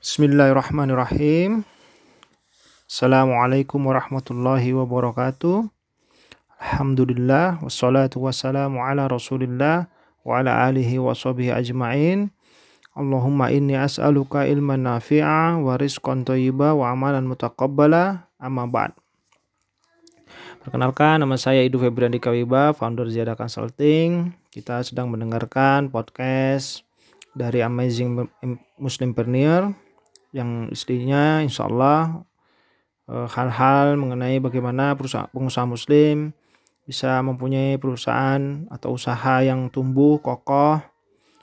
Bismillahirrahmanirrahim. Assalamualaikum warahmatullahi wabarakatuh. Alhamdulillah wassalatu wassalamu ala Rasulillah wa ala alihi wa sahbihi ajmain. Allahumma inni as'aluka ilman nafi'a wa rizqan thayyiba wa amalan mutaqabbala amma ba'd. Perkenalkan nama saya Idu Febriandi Kawiba, founder Ziada Consulting. Kita sedang mendengarkan podcast dari Amazing Muslimpreneur yang istrinya insya Allah eh, hal-hal mengenai bagaimana perusahaan pengusaha muslim bisa mempunyai perusahaan atau usaha yang tumbuh kokoh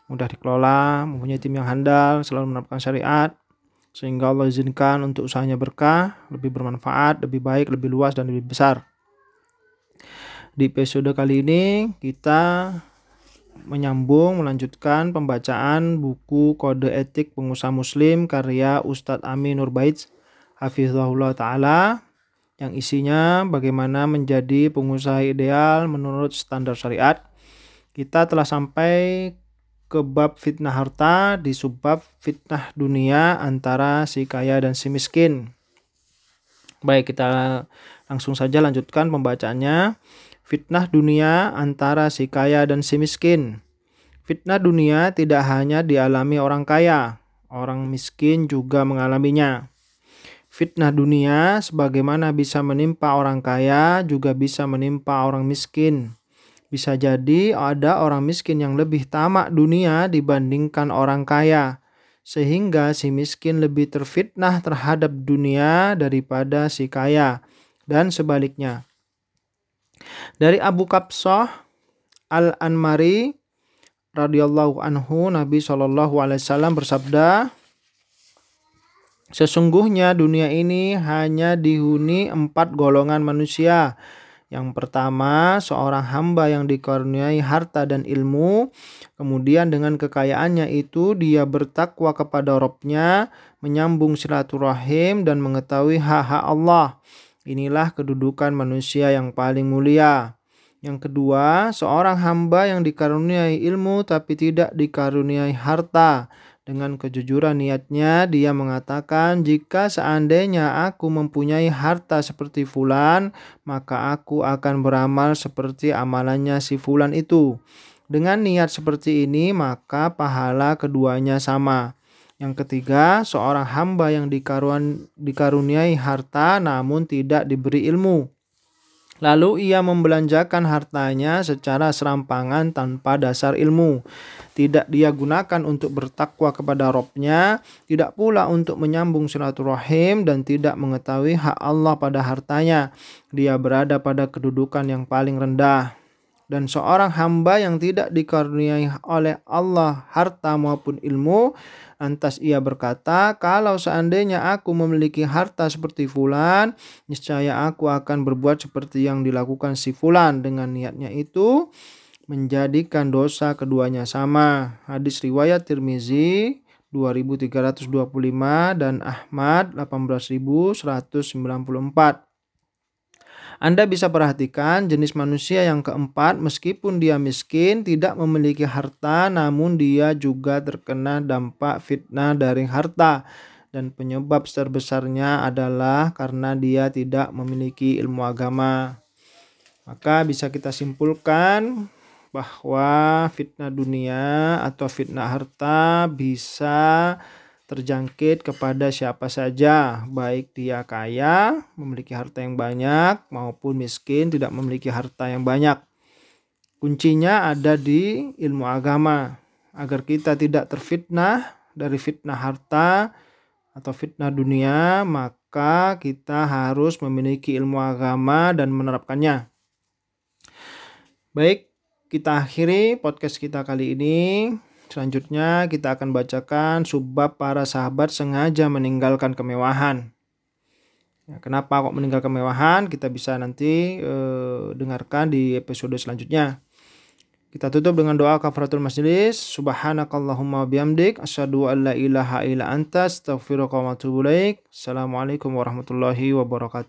mudah dikelola mempunyai tim yang handal selalu menerapkan syariat sehingga Allah izinkan untuk usahanya berkah lebih bermanfaat lebih baik lebih luas dan lebih besar. Di episode kali ini kita menyambung melanjutkan pembacaan buku Kode Etik Pengusaha Muslim karya Ustadz Amin Nurbaitz Hafizahullah Ta'ala yang isinya bagaimana menjadi pengusaha ideal menurut standar syariat. Kita telah sampai ke bab fitnah harta di subbab fitnah dunia antara si kaya dan si miskin. Baik, kita langsung saja lanjutkan pembacaannya. Fitnah dunia antara si kaya dan si miskin. Fitnah dunia tidak hanya dialami orang kaya, orang miskin juga mengalaminya. Fitnah dunia sebagaimana bisa menimpa orang kaya juga bisa menimpa orang miskin. Bisa jadi ada orang miskin yang lebih tamak dunia dibandingkan orang kaya, sehingga si miskin lebih terfitnah terhadap dunia daripada si kaya, dan sebaliknya. Dari Abu Kapsah Al-Anmari radhiyallahu anhu Nabi Shallallahu alaihi wasallam bersabda Sesungguhnya dunia ini hanya dihuni empat golongan manusia. Yang pertama, seorang hamba yang dikaruniai harta dan ilmu. Kemudian dengan kekayaannya itu dia bertakwa kepada Robnya, menyambung silaturahim dan mengetahui hak-hak Allah. Inilah kedudukan manusia yang paling mulia. Yang kedua, seorang hamba yang dikaruniai ilmu tapi tidak dikaruniai harta. Dengan kejujuran niatnya, dia mengatakan, "Jika seandainya aku mempunyai harta seperti Fulan, maka aku akan beramal seperti amalannya si Fulan itu." Dengan niat seperti ini, maka pahala keduanya sama. Yang ketiga, seorang hamba yang dikarun, dikaruniai harta namun tidak diberi ilmu. Lalu ia membelanjakan hartanya secara serampangan tanpa dasar ilmu. Tidak dia gunakan untuk bertakwa kepada Robnya, tidak pula untuk menyambung silaturahim dan tidak mengetahui hak Allah pada hartanya. Dia berada pada kedudukan yang paling rendah dan seorang hamba yang tidak dikaruniai oleh Allah harta maupun ilmu lantas ia berkata kalau seandainya aku memiliki harta seperti fulan niscaya aku akan berbuat seperti yang dilakukan si fulan. Dengan niatnya itu menjadikan dosa keduanya sama. Hadis riwayat Tirmizi 2325 dan Ahmad 18194 anda bisa perhatikan jenis manusia yang keempat, meskipun dia miskin, tidak memiliki harta, namun dia juga terkena dampak fitnah dari harta. Dan penyebab terbesarnya adalah karena dia tidak memiliki ilmu agama. Maka bisa kita simpulkan bahwa fitnah dunia atau fitnah harta bisa terjangkit kepada siapa saja, baik dia kaya, memiliki harta yang banyak, maupun miskin, tidak memiliki harta yang banyak. Kuncinya ada di ilmu agama, agar kita tidak terfitnah dari fitnah harta atau fitnah dunia, maka kita harus memiliki ilmu agama dan menerapkannya. Baik, kita akhiri podcast kita kali ini. Selanjutnya kita akan bacakan subbab para sahabat sengaja meninggalkan kemewahan. Ya, kenapa kok meninggal kemewahan? Kita bisa nanti eh, dengarkan di episode selanjutnya. Kita tutup dengan doa kafaratul majlis. Subhanakallahumma bihamdik asyhadu an la ilaha illa anta astaghfiruka wa atubu Assalamualaikum warahmatullahi wabarakatuh.